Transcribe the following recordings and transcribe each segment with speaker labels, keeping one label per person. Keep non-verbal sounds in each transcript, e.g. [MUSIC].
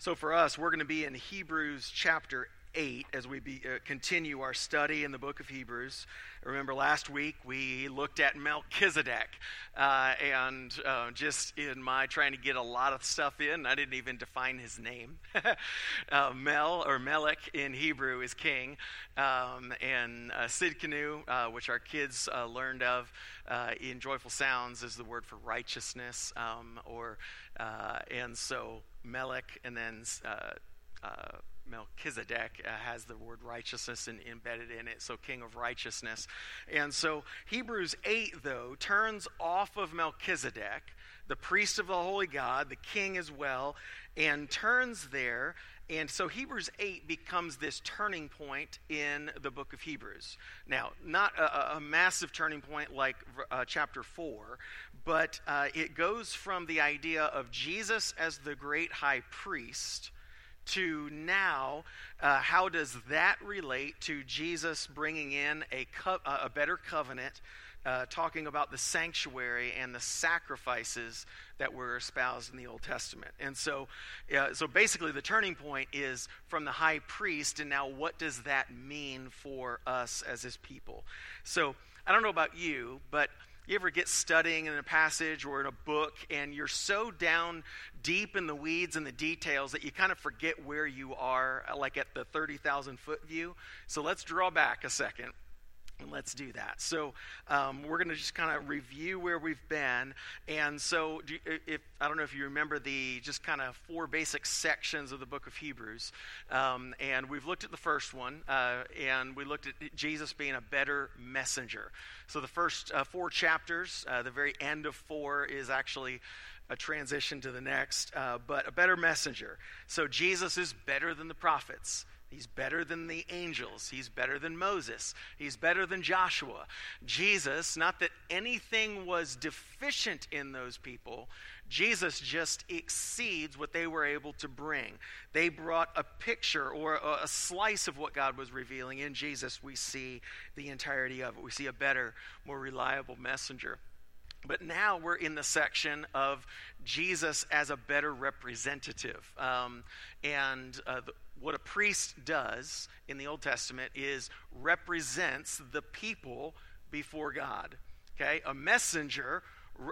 Speaker 1: So for us, we're going to be in Hebrews chapter 8 as we be, uh, continue our study in the book of Hebrews. Remember last week we looked at Melchizedek, uh, and uh, just in my trying to get a lot of stuff in, I didn't even define his name. [LAUGHS] Uh, Mel or Melech in Hebrew is king, um, and uh, Sidkenu, uh, which our kids learned of in Joyful Sounds, is the word for righteousness, um, or and so Melech, and then Melchizedek uh, has the word righteousness in, embedded in it, so king of righteousness. And so Hebrews 8, though, turns off of Melchizedek, the priest of the holy God, the king as well, and turns there. And so Hebrews 8 becomes this turning point in the book of Hebrews. Now, not a, a massive turning point like uh, chapter 4, but uh, it goes from the idea of Jesus as the great high priest to now, uh, how does that relate to Jesus bringing in a, co- uh, a better covenant, uh, talking about the sanctuary and the sacrifices that were espoused in the Old Testament? And so, uh, so basically, the turning point is from the high priest, and now what does that mean for us as his people? So, I don't know about you, but you ever get studying in a passage or in a book and you're so down deep in the weeds and the details that you kind of forget where you are, like at the 30,000 foot view? So let's draw back a second. Let's do that. So um, we're going to just kind of review where we've been. And so, do, if I don't know if you remember the just kind of four basic sections of the book of Hebrews, um, and we've looked at the first one, uh, and we looked at Jesus being a better messenger. So the first uh, four chapters, uh, the very end of four, is actually a transition to the next, uh, but a better messenger. So Jesus is better than the prophets. He's better than the angels. He's better than Moses. He's better than Joshua. Jesus, not that anything was deficient in those people, Jesus just exceeds what they were able to bring. They brought a picture or a, slice of what God was revealing. In Jesus, we see the entirety of it. We see a better, more reliable messenger. But now we're in the section of Jesus as a better representative. Um, and uh, the, what a priest does in the Old Testament is represents the people before God. Okay? A messenger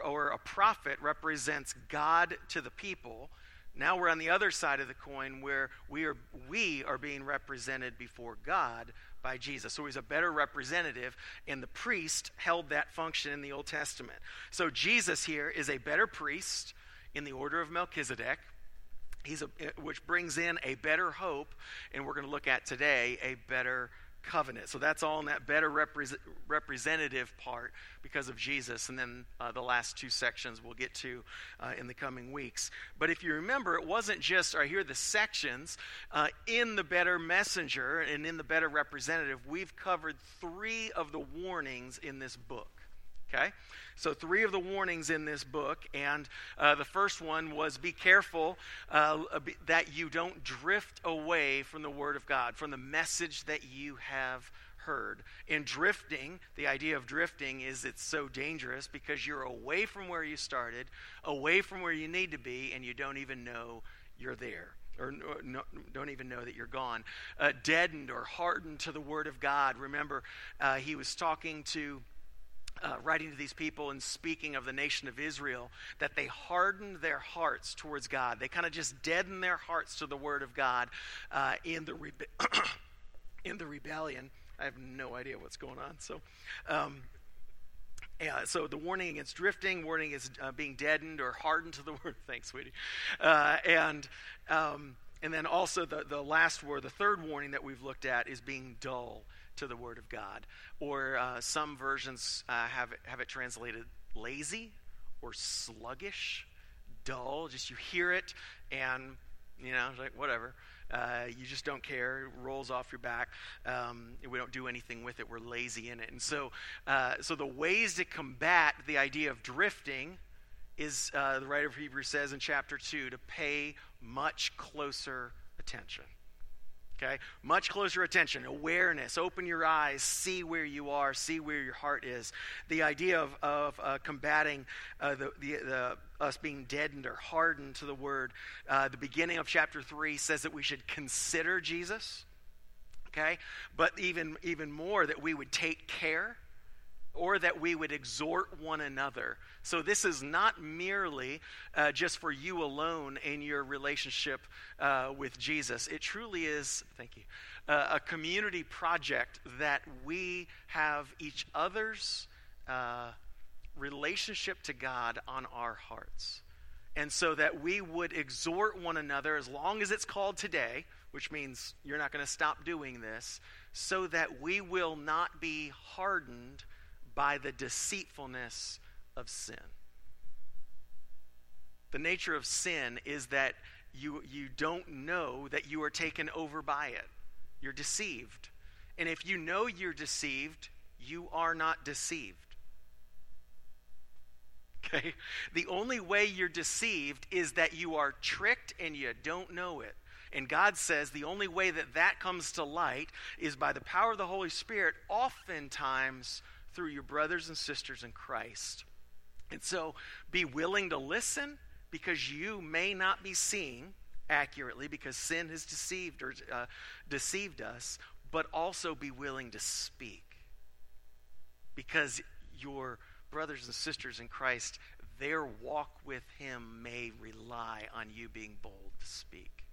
Speaker 1: or a prophet represents God to the people. Now we're on the other side of the coin where we are, we are being represented before God by Jesus. So he's a better representative, and the priest held that function in the Old Testament. So Jesus here is a better priest in the order of Melchizedek. He's a, which brings in a better hope, and we're going to look at today a better covenant. So that's all in that better repre- representative part because of Jesus. And then uh, the last two sections we'll get to uh, in the coming weeks. But if you remember, it wasn't just, or here the sections. Uh, in the better messenger and in the better representative, we've covered three of the warnings in this book. Okay? So, three of the warnings in this book, and uh, the first one was be careful uh, that you don't drift away from the Word of God, from the message that you have heard. In drifting, the idea of drifting is it's so dangerous because you're away from where you started, away from where you need to be, and you don't even know you're there or no, don't even know that you're gone. Uh, deadened or hardened to the Word of God. Remember, uh, he was talking to uh, writing to these people and speaking of the nation of Israel, that they hardened their hearts towards God. They kind of just deadened their hearts to the word of God uh, in, the rebe- [COUGHS] in the rebellion. I have no idea what's going on. So, um, yeah, so the warning against drifting, warning is uh, being deadened or hardened to the [LAUGHS] word. Thanks, sweetie. Uh, and um, and then also the, the last word, the third warning that we've looked at is being dull to the Word of God. Or uh, some versions uh, have, it, have it translated lazy or sluggish, dull. Just you hear it and, you know, like whatever. Uh, you just don't care. It rolls off your back. Um, we don't do anything with it. We're lazy in it. And so, uh, so the ways to combat the idea of drifting is uh, the writer of Hebrews says in chapter 2 to pay much closer attention. Okay? Much closer attention, awareness, open your eyes, see where you are, see where your heart is. The idea of, of uh, combating uh, the, the, the, us being deadened or hardened to the word. Uh, the beginning of chapter 3 says that we should consider Jesus. Okay? But even, even more, that we would take care or that we would exhort one another. So, this is not merely uh, just for you alone in your relationship uh, with Jesus. It truly is, thank you, uh, a community project that we have each other's uh, relationship to God on our hearts. And so that we would exhort one another as long as it's called today, which means you're not going to stop doing this, so that we will not be hardened by the deceitfulness of sin. The nature of sin is that you, you don't know that you are taken over by it. You're deceived. And if you know you're deceived, you are not deceived. Okay? The only way you're deceived is that you are tricked and you don't know it. And God says the only way that that comes to light is by the power of the Holy Spirit, oftentimes through your brothers and sisters in Christ. And so be willing to listen because you may not be seeing accurately because sin has deceived or uh, deceived us, but also be willing to speak because your brothers and sisters in Christ, their walk with Him may rely on you being bold to speak.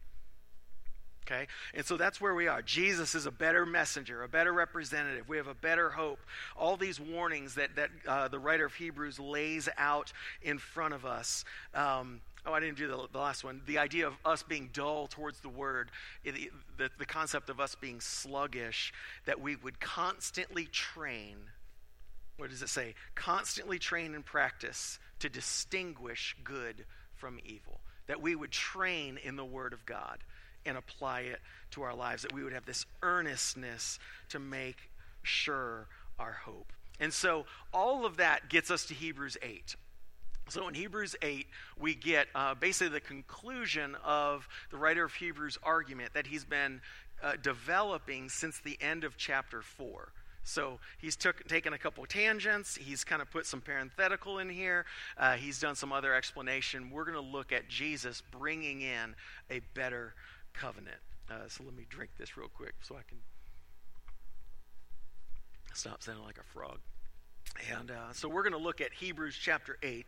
Speaker 1: Okay? And so that's where we are. Jesus is a better messenger, a better representative. We have a better hope. All these warnings that, that uh, the writer of Hebrews lays out in front of us. Um, oh, I didn't do the, the, last one. The idea of us being dull towards the word, the, the, the concept of us being sluggish, that we would constantly train. What does it say? Constantly train and practice to distinguish good from evil. That we would train in the Word of God and apply it to our lives, that we would have this earnestness to make sure our hope. And so all of that gets us to Hebrews 8. So in Hebrews 8, we get uh, basically the conclusion of the writer of Hebrews' argument that he's been uh, developing since the end of chapter 4. So he's took, taken a couple tangents. He's kind of put some parenthetical in here. Uh, he's done some other explanation. We're going to look at Jesus bringing in a better covenant. Uh, so let me drink this real quick so I can stop sounding like a frog. And uh, so we're going to look at Hebrews chapter 8.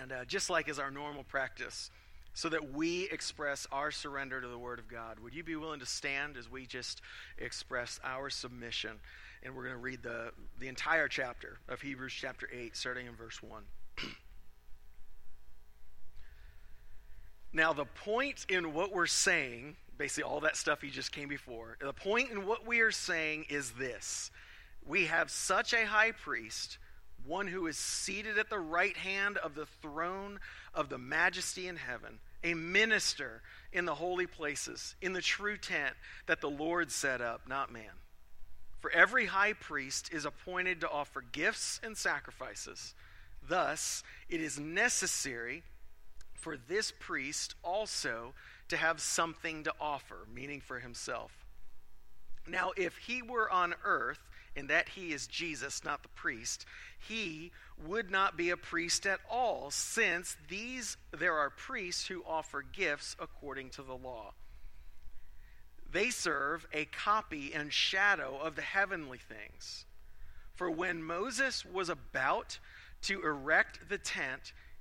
Speaker 1: And uh, just like is our normal practice, so that we express our surrender to the Word of God, would you be willing to stand as we just express our submission? And we're going to read the, the entire chapter of Hebrews chapter 8, starting in verse 1. [CLEARS THROAT] Now, the point in what we're saying, basically all that stuff he just came before, the point in what we are saying is this we have such a high priest, one who is seated at the right hand of the throne of the majesty in heaven, a minister in the holy places, in the true tent that the Lord set up, not man. For every high priest is appointed to offer gifts and sacrifices. Thus, it is necessary for this priest also to have something to offer, meaning for himself. Now, if he were on earth, and that he is Jesus, not the priest, he would not be a priest at all, since these there are priests who offer gifts according to the law. They serve a copy and shadow of the heavenly things. For when Moses was about to erect the tent,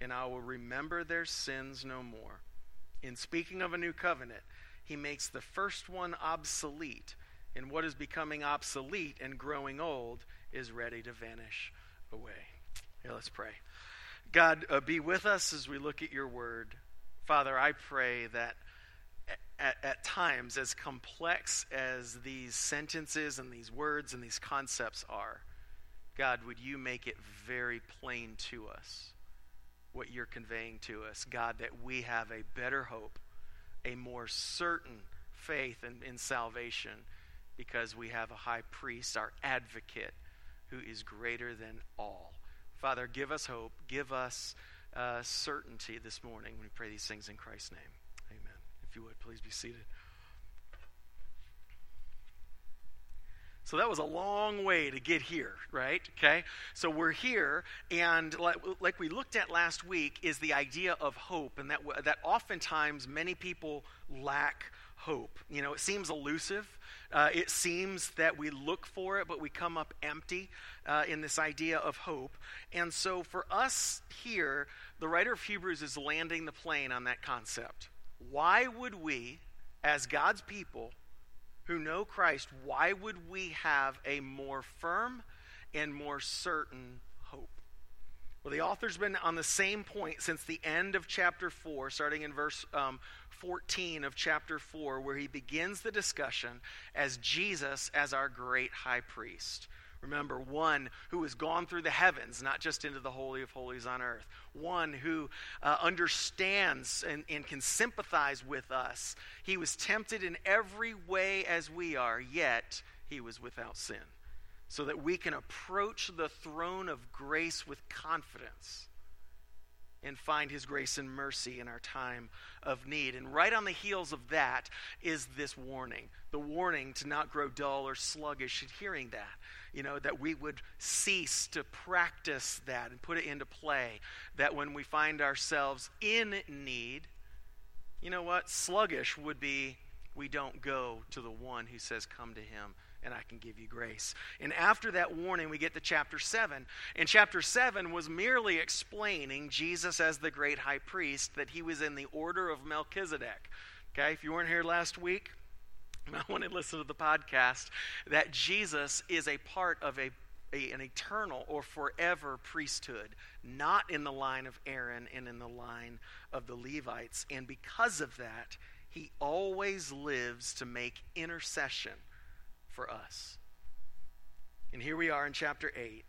Speaker 1: and I will remember their sins no more. In speaking of a new covenant, he makes the first one obsolete, and what is becoming obsolete and growing old is ready to vanish away. Here, let's pray. God, uh, be with us as we look at your word. Father, I pray that at, at, times, as complex as these sentences and these words and these concepts are, God, would you make it very plain to us what you're conveying to us? God, that we have a better hope, a more certain faith in, in salvation because we have a high priest, our advocate, who is greater than all. Father, give us hope, give us uh, certainty this morning. When we pray these things in Christ's name. Amen. If you would, please be seated. So that was a long way to get here, right? Okay? So we're here, and like, like, we looked at last week, is the idea of hope, and that, that oftentimes many people lack hope. You know, it seems elusive. Uh, it seems that we look for it, but we come up empty uh, in this idea of hope. And so for us here, the writer of Hebrews is landing the plane on that concept. Why would we, as God's people, who know Christ, why would we have a more firm and more certain hope? Well, the author's been on the same point since the end of chapter 4, starting in verse um, 14 of chapter 4, where he begins the discussion as Jesus as our great high priest. Remember, one who has gone through the heavens, not just into the Holy of Holies on earth. One who uh, understands and, and can sympathize with us. He was tempted in every way as we are, yet he was without sin. So that we can approach the throne of grace with confidence and find his grace and mercy in our time of need. And right on the heels of that is this warning the warning to not grow dull or sluggish in hearing that you know, that we would cease to practice that and put it into play. That when we find ourselves in need, you know what? Sluggish would be we don't go to the one who says, Come to him and I can give you grace. And after that warning, we get to chapter 7. And chapter 7 was merely explaining Jesus as the great high priest, that he was in the order of Melchizedek. Okay, if you weren't here last week, [LAUGHS] I want to listen to the podcast that Jesus is a part of a, a, an eternal or forever priesthood, not in the line of Aaron and in the line of the Levites. And because of that, he always lives to make intercession for us. And here we are in chapter 8.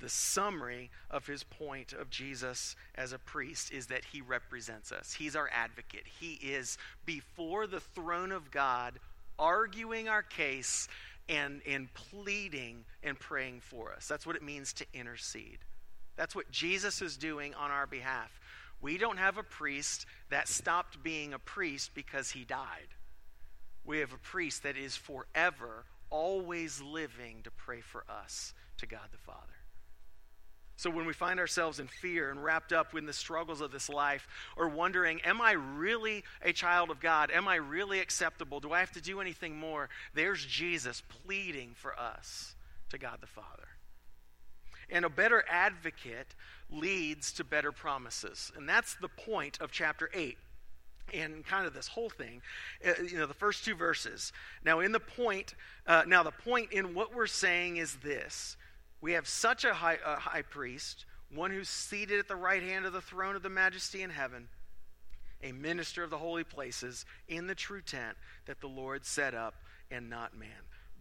Speaker 1: The summary of his point of Jesus as a priest is that he represents us. He's our advocate. He is before the throne of God arguing our case and, and pleading and praying for us. That's what it means to intercede. That's what Jesus is doing on our behalf. We don't have a priest that stopped being a priest because he died. We have a priest that is forever, always living to pray for us to God the Father. So when we find ourselves in fear and wrapped up in the struggles of this life, or wondering, am I really a child of God? Am I really acceptable? Do I have to do anything more? There's Jesus pleading for us to God the Father. And a better advocate leads to better promises. And that's the point of chapter 8 and kind of this whole thing uh, you know the first two verses now in the point uh, now the point in what we're saying is this we have such a high, a high priest, one who's seated at the right hand of the throne of the majesty in heaven, a minister of the holy places in the true tent that the Lord set up and not man.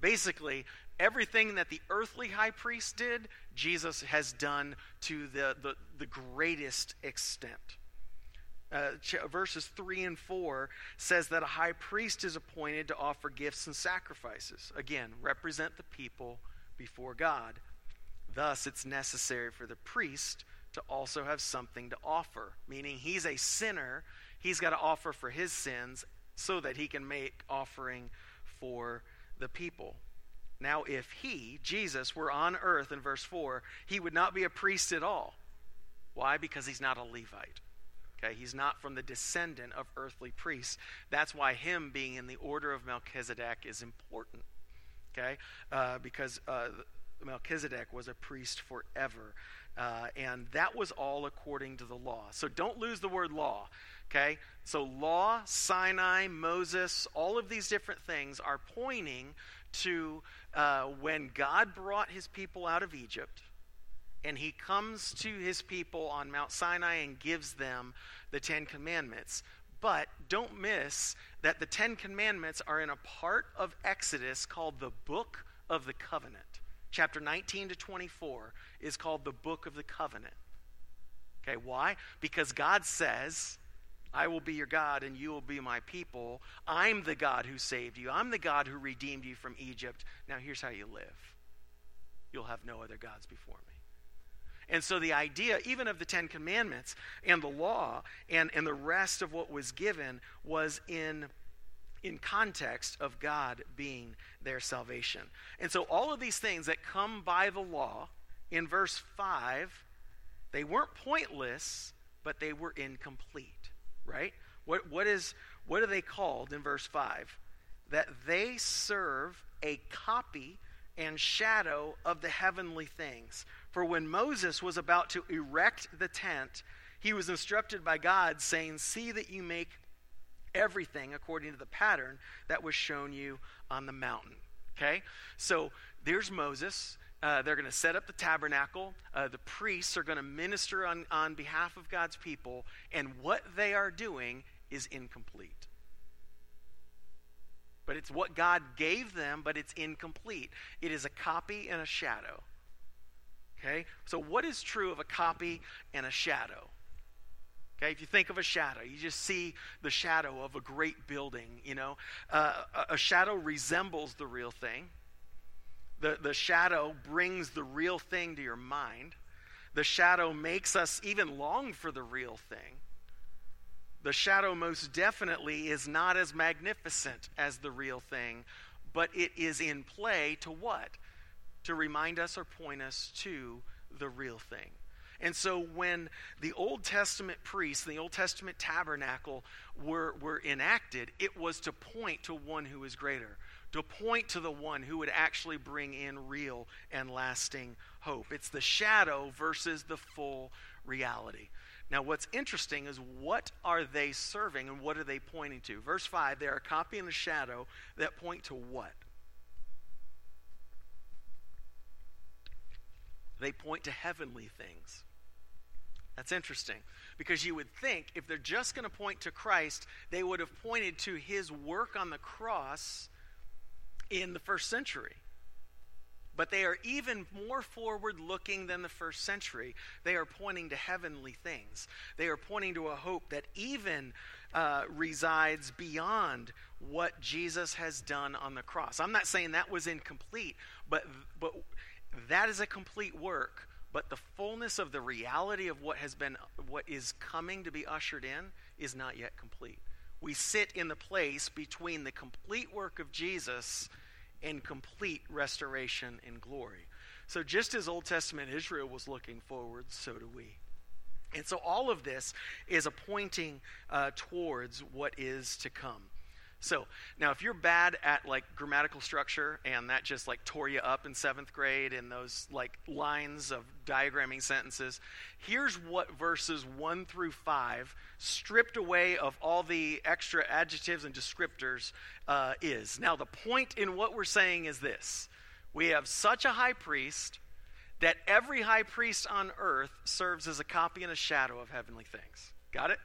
Speaker 1: Basically, everything that the earthly high priest did, Jesus has done to the, the, the greatest extent. uh, verses 3 and 4 says that a high priest is appointed to offer gifts and sacrifices. Again, represent the people before God. Thus, it's necessary for the priest to also have something to offer, meaning he's a sinner. He's got to offer for his sins so that he can make offering for the people. Now, if he, Jesus, were on earth in verse 4, he would not be a priest at all. Why? Because he's not a Levite. Okay, he's not from the descendant of earthly priests. That's why him being in the order of Melchizedek is important. Okay, uh, because uh, Melchizedek was a priest forever. Uh, and that was all according to the law. So don't lose the word law. Okay? So, law, Sinai, Moses, all of these different things are pointing to uh, when God brought his people out of Egypt and he comes to his people on Mount Sinai and gives them the Ten Commandments. But don't miss that the Ten Commandments are in a part of Exodus called the Book of the Covenant. Chapter 19 to 24 is called the Book of the Covenant. Okay, why? Because God says, I will be your God and you will be my people. I'm the God who saved you. I'm the God who redeemed you from Egypt. Now here's how you live you'll have no other gods before me. And so the idea, even of the Ten Commandments and the law and, and the rest of what was given, was in, in context of God being their salvation. And so all of these things that come by the law in verse 5, they weren't pointless, but they were incomplete, right? What, what, is, what are they called in verse 5? That they serve a copy and shadow of the heavenly things. For when Moses was about to erect the tent, he was instructed by God, saying, See that you make everything according to the pattern that was shown you on the mountain. Okay? So there's Moses. Uh, they're going to set up the tabernacle. Uh, the priests are going to minister on, on behalf of God's people. And what they are doing is incomplete. But it's what God gave them, but it's incomplete. It is a copy and a shadow. Okay? So, what is true of a copy and a shadow? Okay, if you think of a shadow, you just see the shadow of a great building, you know. Uh, a, a shadow resembles the real thing. The, the shadow brings the real thing to your mind. The shadow makes us even long for the real thing. The shadow most definitely is not as magnificent as the real thing, but it is in play to what? to remind us or point us to the real thing. And so when the Old Testament priests, and the Old Testament tabernacle were, were enacted, it was to point to one who is greater, to point to the one who would actually bring in real and lasting hope. It's the shadow versus the full reality. Now, what's interesting is what are they serving and what are they pointing to? Verse 5, they are a copy and a shadow that point to what? they point to heavenly things. That's interesting because you would think if they're just going to point to Christ, they would have pointed to his work on the cross in the first century. But they are even more forward looking than the first century. They are pointing to heavenly things. They are pointing to a hope that even uh, resides beyond what Jesus has done on the cross. I'm not saying that was incomplete, but, but that is a complete work, but the fullness of the reality of what has been what is coming to be ushered in is not yet complete. We sit in the place between the complete work of Jesus and complete restoration and glory. So just as Old Testament Israel was looking forward, so do we. And so all of this is a pointing uh, towards what is to come. So now, if you're bad at like grammatical structure and that just like tore you up in seventh grade in those like lines of diagramming sentences, here's what verses one through five, stripped away of all the extra adjectives and descriptors, uh, is. Now, the point in what we're saying is this we have such a high priest that every high priest on earth serves as a copy and a shadow of heavenly things. Got it?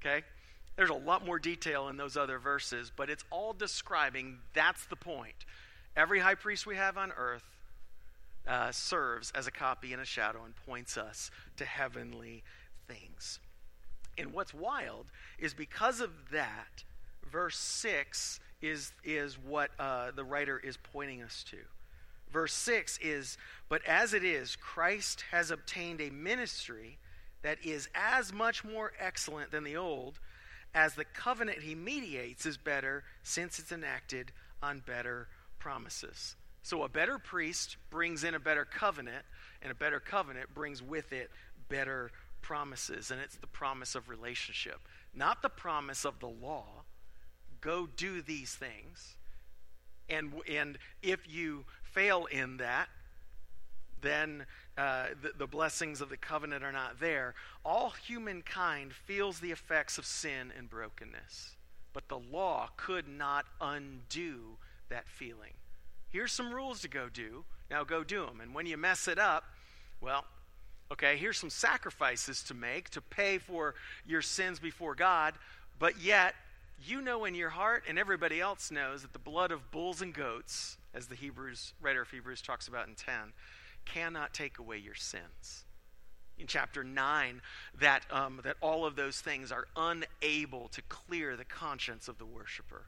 Speaker 1: Okay? There's a lot more detail in those other verses, but it's all describing that's the point. Every high priest we have on earth uh, serves as a copy and a shadow and points us to heavenly things. And what's wild is because of that, verse 6 is, is what uh, the writer is pointing us to. Verse 6 is, But as it is, Christ has obtained a ministry that is as much more excellent than the old, as the covenant he mediates is better, since it's enacted on better promises. So a better priest brings in a better covenant, and a better covenant brings with it better promises. And it's the promise of relationship, not the promise of the law. Go do these things. And, and if you fail in that, then uh, the, the blessings of the covenant are not there. All humankind feels the effects of sin and brokenness, but the law could not undo that feeling. Here's some rules to go do. Now go do them. And when you mess it up, well, okay, here's some sacrifices to make to pay for your sins before God, but yet you know in your heart, and everybody else knows, that the blood of bulls and goats, as the Hebrews writer of Hebrews talks about in 10, cannot take away your sins. In chapter 9, that, um, that all of those things are unable to clear the conscience of the worshiper.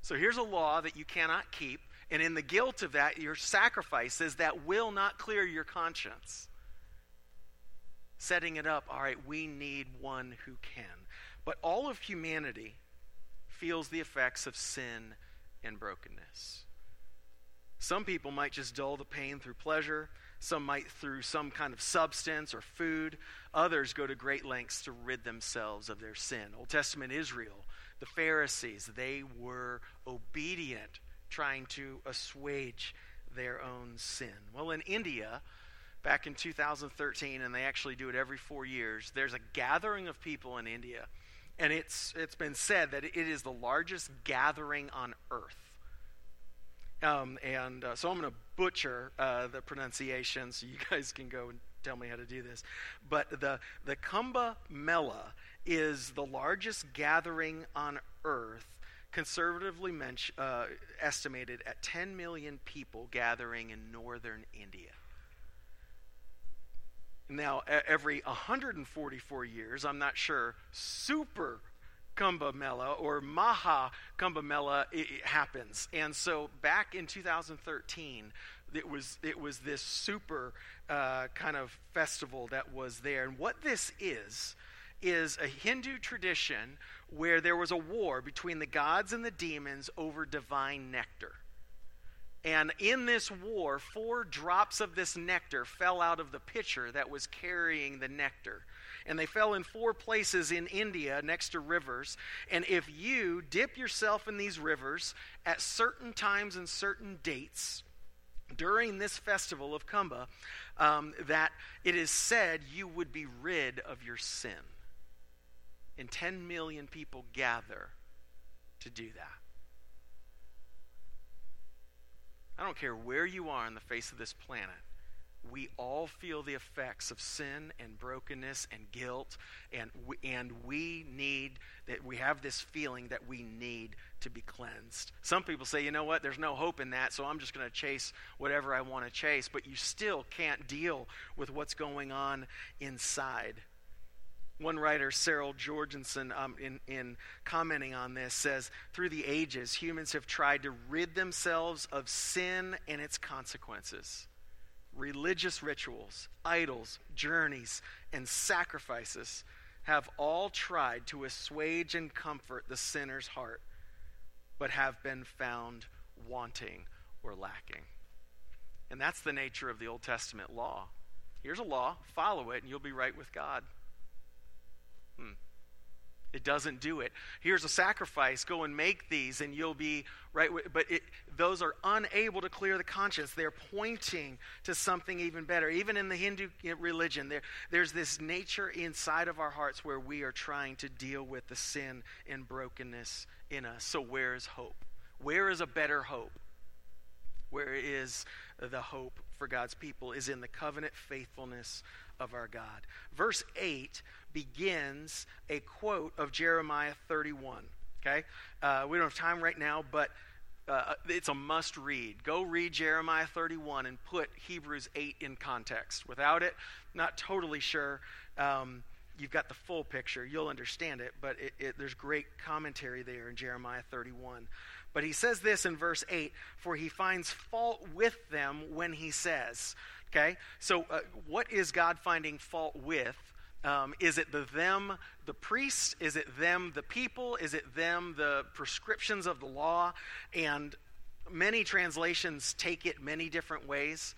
Speaker 1: So here's a law that you cannot keep, and in the guilt of that, your sacrifices that will not clear your conscience. Setting it up, all right, we need one who can. But all of humanity feels the effects of sin and brokenness. Some people might just dull the pain through pleasure. Some might through some kind of substance or food. Others go to great lengths to rid themselves of their sin. Old Testament Israel, the Pharisees, they were obedient, trying to assuage their own sin. Well, in India, back in 2013, and they actually do it every four years, there's a gathering of people in India and it's, it's been said that it is the largest gathering on earth. Um, and uh, so I'm going to butcher uh, the pronunciation so you guys can go and tell me how to do this. But the, the Kumbh Mela is the largest gathering on earth, conservatively uh, estimated at 10 million people gathering in northern India. Now, every 144 years, I'm not sure, super Kumbh Mela or Maha Kumbh Mela happens. And so back in 2013, it was, it was this super uh, kind of festival that was there. And what this is, is a Hindu tradition where there was a war between the gods and the demons over divine nectar. And in this war, four drops of this nectar fell out of the pitcher that was carrying the nectar. And they fell in four places in India next to rivers. And if you dip yourself in these rivers at certain times and certain dates, during this festival of Kumbh, um, that it is said you would be rid of your sin. And 10 million people gather to do that. I don't care where you are on the face of this planet. We all feel the effects of sin and brokenness and guilt, and we, and we need that. We have this feeling that we need to be cleansed. Some people say, you know what, there's no hope in that, so I'm just going to chase whatever I want to chase. But you still can't deal with what's going on inside. One writer, Cyril Jorgensen, um, in, in commenting on this, says Through the ages, humans have tried to rid themselves of sin and its consequences. Religious rituals, idols, journeys, and sacrifices have all tried to assuage and comfort the sinner's heart, but have been found wanting or lacking. And that's the nature of the Old Testament law. Here's a law, follow it, and you'll be right with God. Hmm. It doesn't do it. Here's a sacrifice. Go and make these, and you'll be right. But it, those are unable to clear the conscience. They're pointing to something even better. Even in the Hindu religion, there, there's this nature inside of our hearts where we are trying to deal with the sin and brokenness in us. So, where is hope? Where is a better hope? Where is the hope for God's people? Is in the covenant faithfulness of our God. Verse 8 begins a quote of Jeremiah 31. Okay? Uh, we don't have time right now, but uh, it's a must read. Go read Jeremiah 31 and put Hebrews 8 in context. Without it, not totally sure um, you've got the full picture, you'll understand it, but it, it, there's great commentary there in Jeremiah 31. But he says this in verse 8 For he finds fault with them when he says, Okay? So, uh, what is God finding fault with? Um, is it the them, the priests? Is it them, the people? Is it them, the prescriptions of the law? And many translations take it many different ways.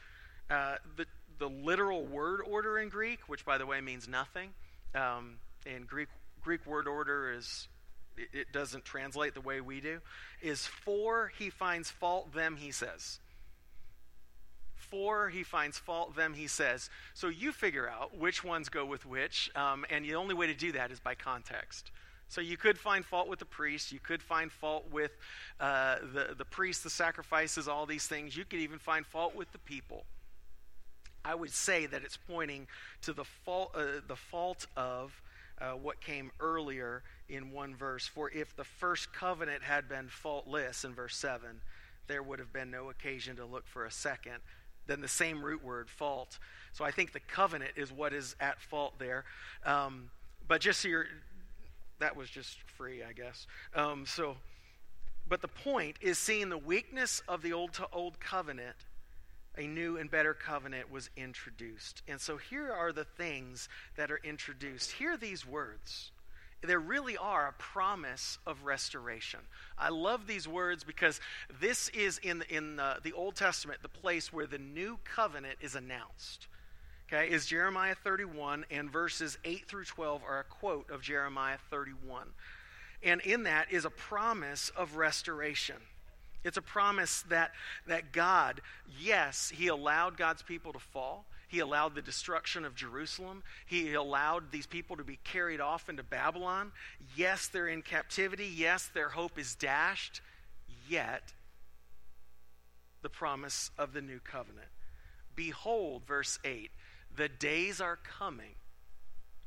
Speaker 1: Uh, the, the literal word order in Greek, which by the way means nothing, um, in Greek, Greek word order is it, doesn't translate the way we do, is for he finds fault them he says. For he finds fault them he says. So you figure out which ones go with which um, and the only way to do that is by context. So you could find fault with the priest you could find fault with uh, the, the priest the sacrifices all these things. You could even find fault with the people. I would say that it's pointing to the fault, uh, the fault of uh, what came earlier in one verse for if the first covenant had been faultless in verse 7 there would have been no occasion to look for a second than the same root word, fault. So I think the covenant is what is at fault there. Um, but just so you're, that was just free, I guess. Um, so, but the point is seeing the weakness of the old to old covenant, a new and better covenant was introduced. And so here are the things that are introduced. Hear these words there really are a promise of restoration. I love these words because this is in, in the, the Old Testament the place where the new covenant is announced. Okay, is Jeremiah 31, and verses 8 through 12 are a quote of Jeremiah 31. And in that is a promise of restoration. It's a promise that, that God, yes, He allowed God's people to fall. He allowed the destruction of Jerusalem. He allowed these people to be carried off into Babylon. Yes, they're in captivity. Yes, their hope is dashed. Yet, the promise of the new covenant. Behold, verse 8, the days are coming,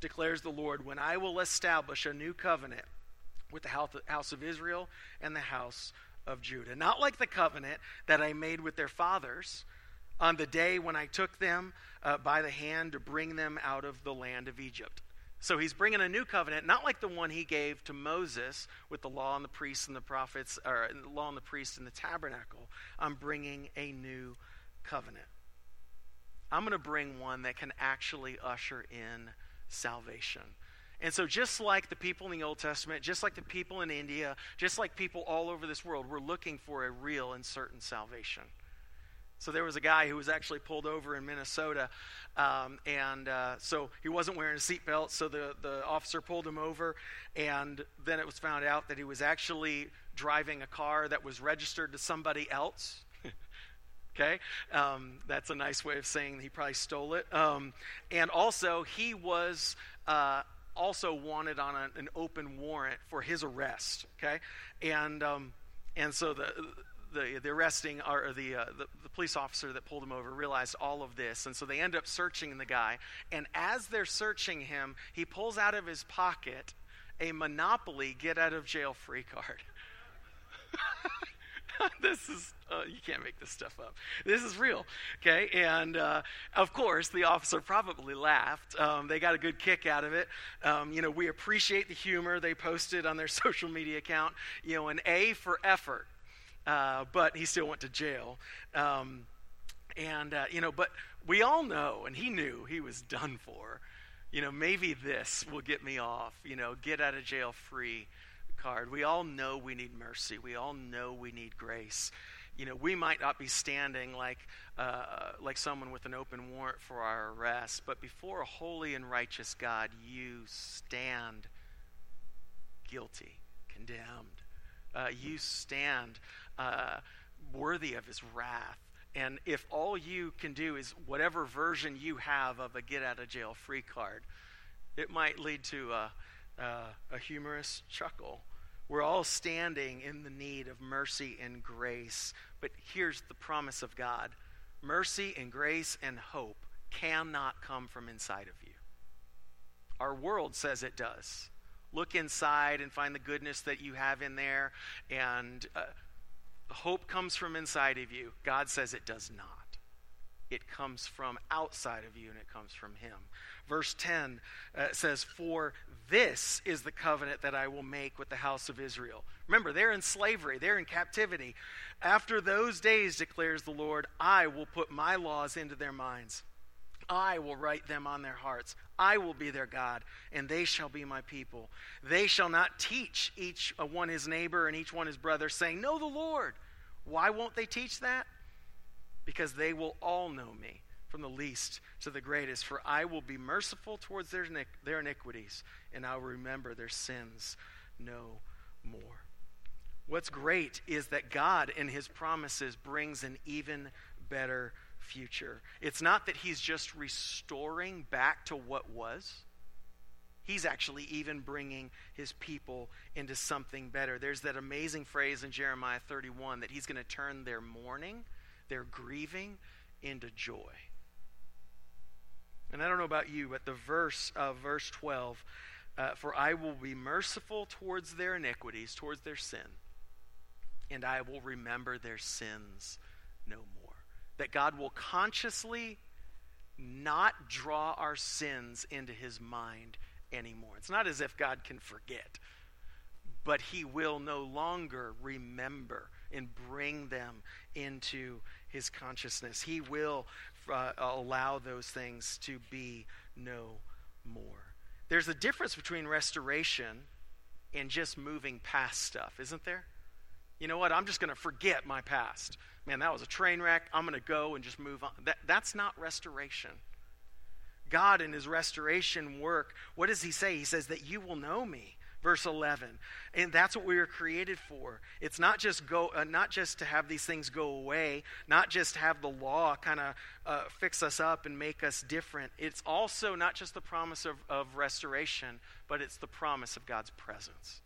Speaker 1: declares the Lord, when I will establish a new covenant with the house of Israel and the house of Judah. Not like the covenant that I made with their fathers on the day when I took them uh, by the hand to bring them out of the land of Egypt. So he's bringing a new covenant, not like the one he gave to Moses with the law and the priests and the prophets, or the law and the priests and the tabernacle. I'm bringing a new covenant. I'm going to bring one that can actually usher in salvation. And so, just like the people in the Old Testament, just like the people in India, just like people all over this world, we're looking for a real and certain salvation. So there was a guy who was actually pulled over in Minnesota, um, and uh, so he wasn't wearing a seatbelt. So the the officer pulled him over, and then it was found out that he was actually driving a car that was registered to somebody else. [LAUGHS] okay, um, that's a nice way of saying he probably stole it. Um, and also, he was. Uh, also wanted on a, an open warrant for his arrest. Okay, and um, and so the the, the arresting or the, uh, the, the police officer that pulled him over realized all of this, and so they end up searching the guy. And as they're searching him, he pulls out of his pocket a Monopoly get out of jail free card. [LAUGHS] [LAUGHS] this is uh, you can't make this stuff up this is real okay and uh, of course the officer probably laughed um, they got a good kick out of it um, you know we appreciate the humor they posted on their [LAUGHS] social media account you know an a for effort uh, but he still went to jail. Um, and, uh, you know, but we all know, and he knew he was done for. You know, maybe this will get me off, you know, get out of jail free card. We all know we need mercy. We all know we need grace. You know, we might not be standing like, uh, like someone with an open warrant for our arrest, but before a holy and righteous God, you stand guilty, condemned. Uh, you stand uh, worthy of his wrath. And if all you can do is whatever version you have of a get out of jail free card, it might lead to a, a, a humorous chuckle. We're all standing in the need of mercy and grace. But here's the promise of God mercy and grace and hope cannot come from inside of you. Our world says it does. Look inside and find the goodness that you have in there and uh, hope comes from inside of you. God says it does not. it comes from outside of you and it comes from Him. Verse 10 uh, says, For this is the covenant that I will make with the house of Israel. Remember, they're in slavery, they're in captivity. After those days, declares the Lord, I will put my laws into their minds. I will write them on their hearts. I will be their God, and they shall be my people. They shall not teach each uh, one his neighbor and each one his brother, saying, Know the Lord. Why won't they teach that? Because they will all know me, from the least to the greatest. For I will be merciful towards their, their iniquities, and I will remember their sins no more. What's great is that God, in his promises, brings an even better future. It's not that he's just restoring back to what was. He's actually even bringing his people into something better. There's that amazing phrase in Jeremiah 31 that he's going to turn their mourning, their grieving, into joy. And I don't know about you, but the verse of verse 12 uh, For I will be merciful towards their iniquities, towards their sin and I will remember their sins no more. That God will consciously not draw our sins into his mind anymore. It's not as if God can forget, but he will no longer remember and bring them into his consciousness. He will uh, allow those things to be no more. There's a difference between restoration and just moving past stuff, isn't there? you know what, I'm just going to forget my past. Man, that was a train wreck. I'm going to go and just move on. That, that's not restoration. God, in his restoration work, what does he say? He says that you will know me. Verse 11. And that's what we were created for. It's not just go uh, not just to have these things go away, not just have the law kind of uh, fix us up and make us different. It's also not just the promise of, of restoration, but it's the promise of God's presence.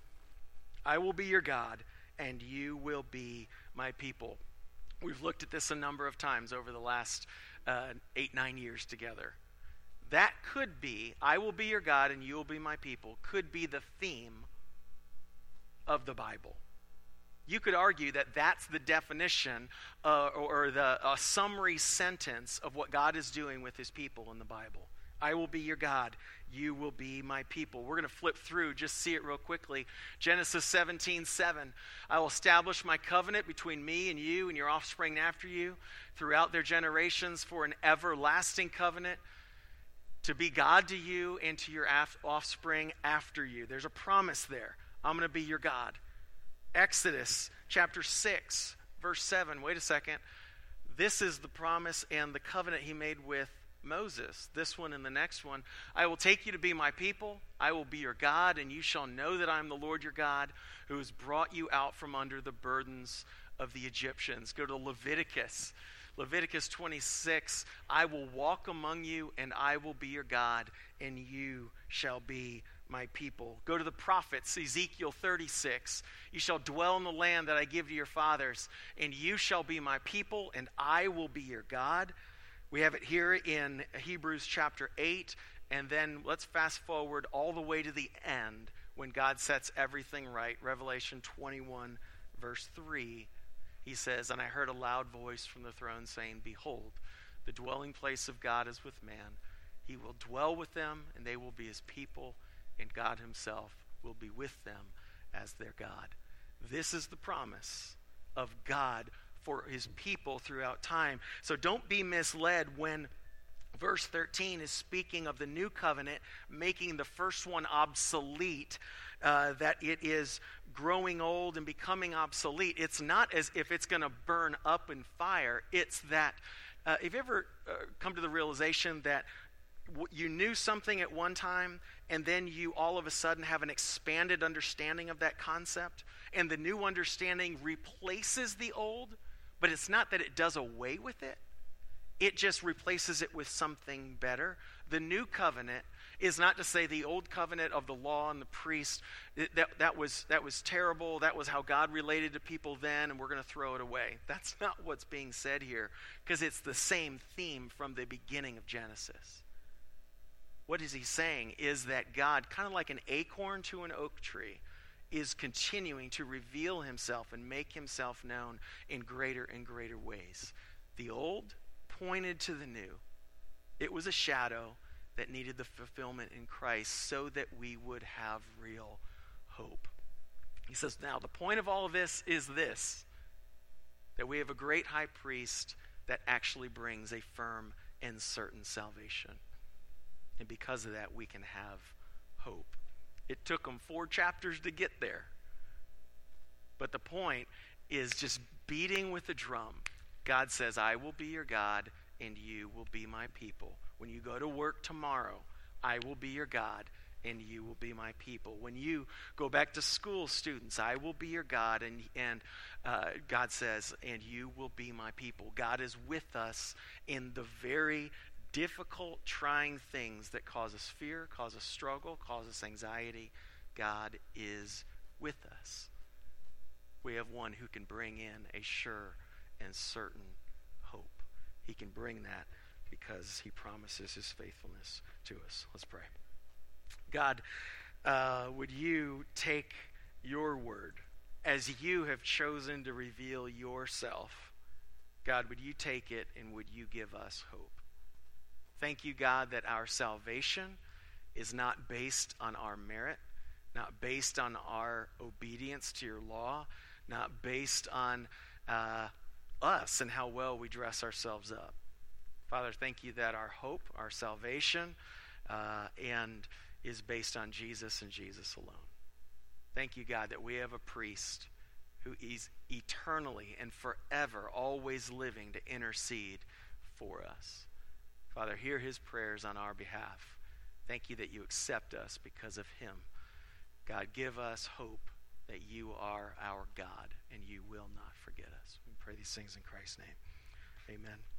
Speaker 1: I will be your God, and you will be my people. We've looked at this a number of times over the last uh, eight, nine years together. That could be, I will be your God and you will be my people, could be the theme of the Bible. You could argue that that's the definition uh, or the summary sentence of what God is doing with his people in the Bible. I will be your God. You will be my people. We're going to flip through, just see it real quickly. Genesis 17, 7. I will establish my covenant between me and you and your offspring after you throughout their generations for an everlasting covenant to be God to you and to your offspring after you. There's a promise there. I'm going to be your God. Exodus chapter 6, verse 7. Wait a second. This is the promise and the covenant he made with Moses, this one and the next one. I will take you to be my people. I will be your God, and you shall know that I am the Lord your God who has brought you out from under the burdens of the Egyptians. Go to Leviticus. Leviticus 26 I will walk among you, and I will be your God, and you shall be my people. Go to the prophets, Ezekiel 36. You shall dwell in the land that I give to your fathers, and you shall be my people, and I will be your God. We have it here in Hebrews chapter 8, and then let's fast forward all the way to the end when God sets everything right. Revelation 21, verse 3, he says, And I heard a loud voice from the throne saying, Behold, the dwelling place of God is with man. He will dwell with them, and they will be his people, and God himself will be with them as their God. This is the promise of God for his people throughout time. So don't be misled when verse 13 is speaking of the new covenant making the first one obsolete, uh, that it is growing old and becoming obsolete. It's not as if it's going to burn up in fire. It's that, uh, you ever uh, come to the realization that you knew something at one time and then you all of a sudden have an expanded understanding of that concept and the new understanding replaces the old but it's not that it does away with it, it just replaces it with something better. The new covenant is not to say the old covenant of the law and the priest that, that, was, that was terrible that was how god related to people then and we're going to throw it away that's [LAUGHS] not what's being said here because it's the same theme from the beginning of genesis what is he saying is that god kind of like an acorn to an oak tree is continuing to reveal himself and make himself known in greater and greater ways. The old pointed to the new. It was a shadow that needed the fulfillment in Christ so that we would have real hope. He says, Now, the point of all of this is this that we have a great high priest that actually brings a firm and certain salvation. And because of that, we can have hope. It took them four chapters to get there. But the point is just beating with the drum. God says, I will be your God, and you will be my people. When you go to work tomorrow, I will be your God, and you will be my people. When you go back to school, students, I will be your God, and, and uh, God says, and you will be my people. God is with us in the very difficult, trying things that cause us fear, cause us struggle, cause us anxiety. God is with us. We have one who can bring in a sure and certain hope. He can bring that because he promises his faithfulness to us. Let's pray. God, uh, would you take your word as you have chosen to reveal yourself? God, would you take it and would you give us hope? Thank you, God, that our salvation is not based on our merit, not based on our obedience to your law, not based on uh, us and how well we dress ourselves up. Father, thank you that our hope, our salvation, uh, and is based on Jesus and Jesus alone. Thank you, God, that we have a priest who is eternally and forever always living to intercede for us. Father, hear his prayers on our behalf. Thank you that you accept us because of him. God, give us hope that you are our God and you will not forget us. Pray these things in Christ's name. Amen.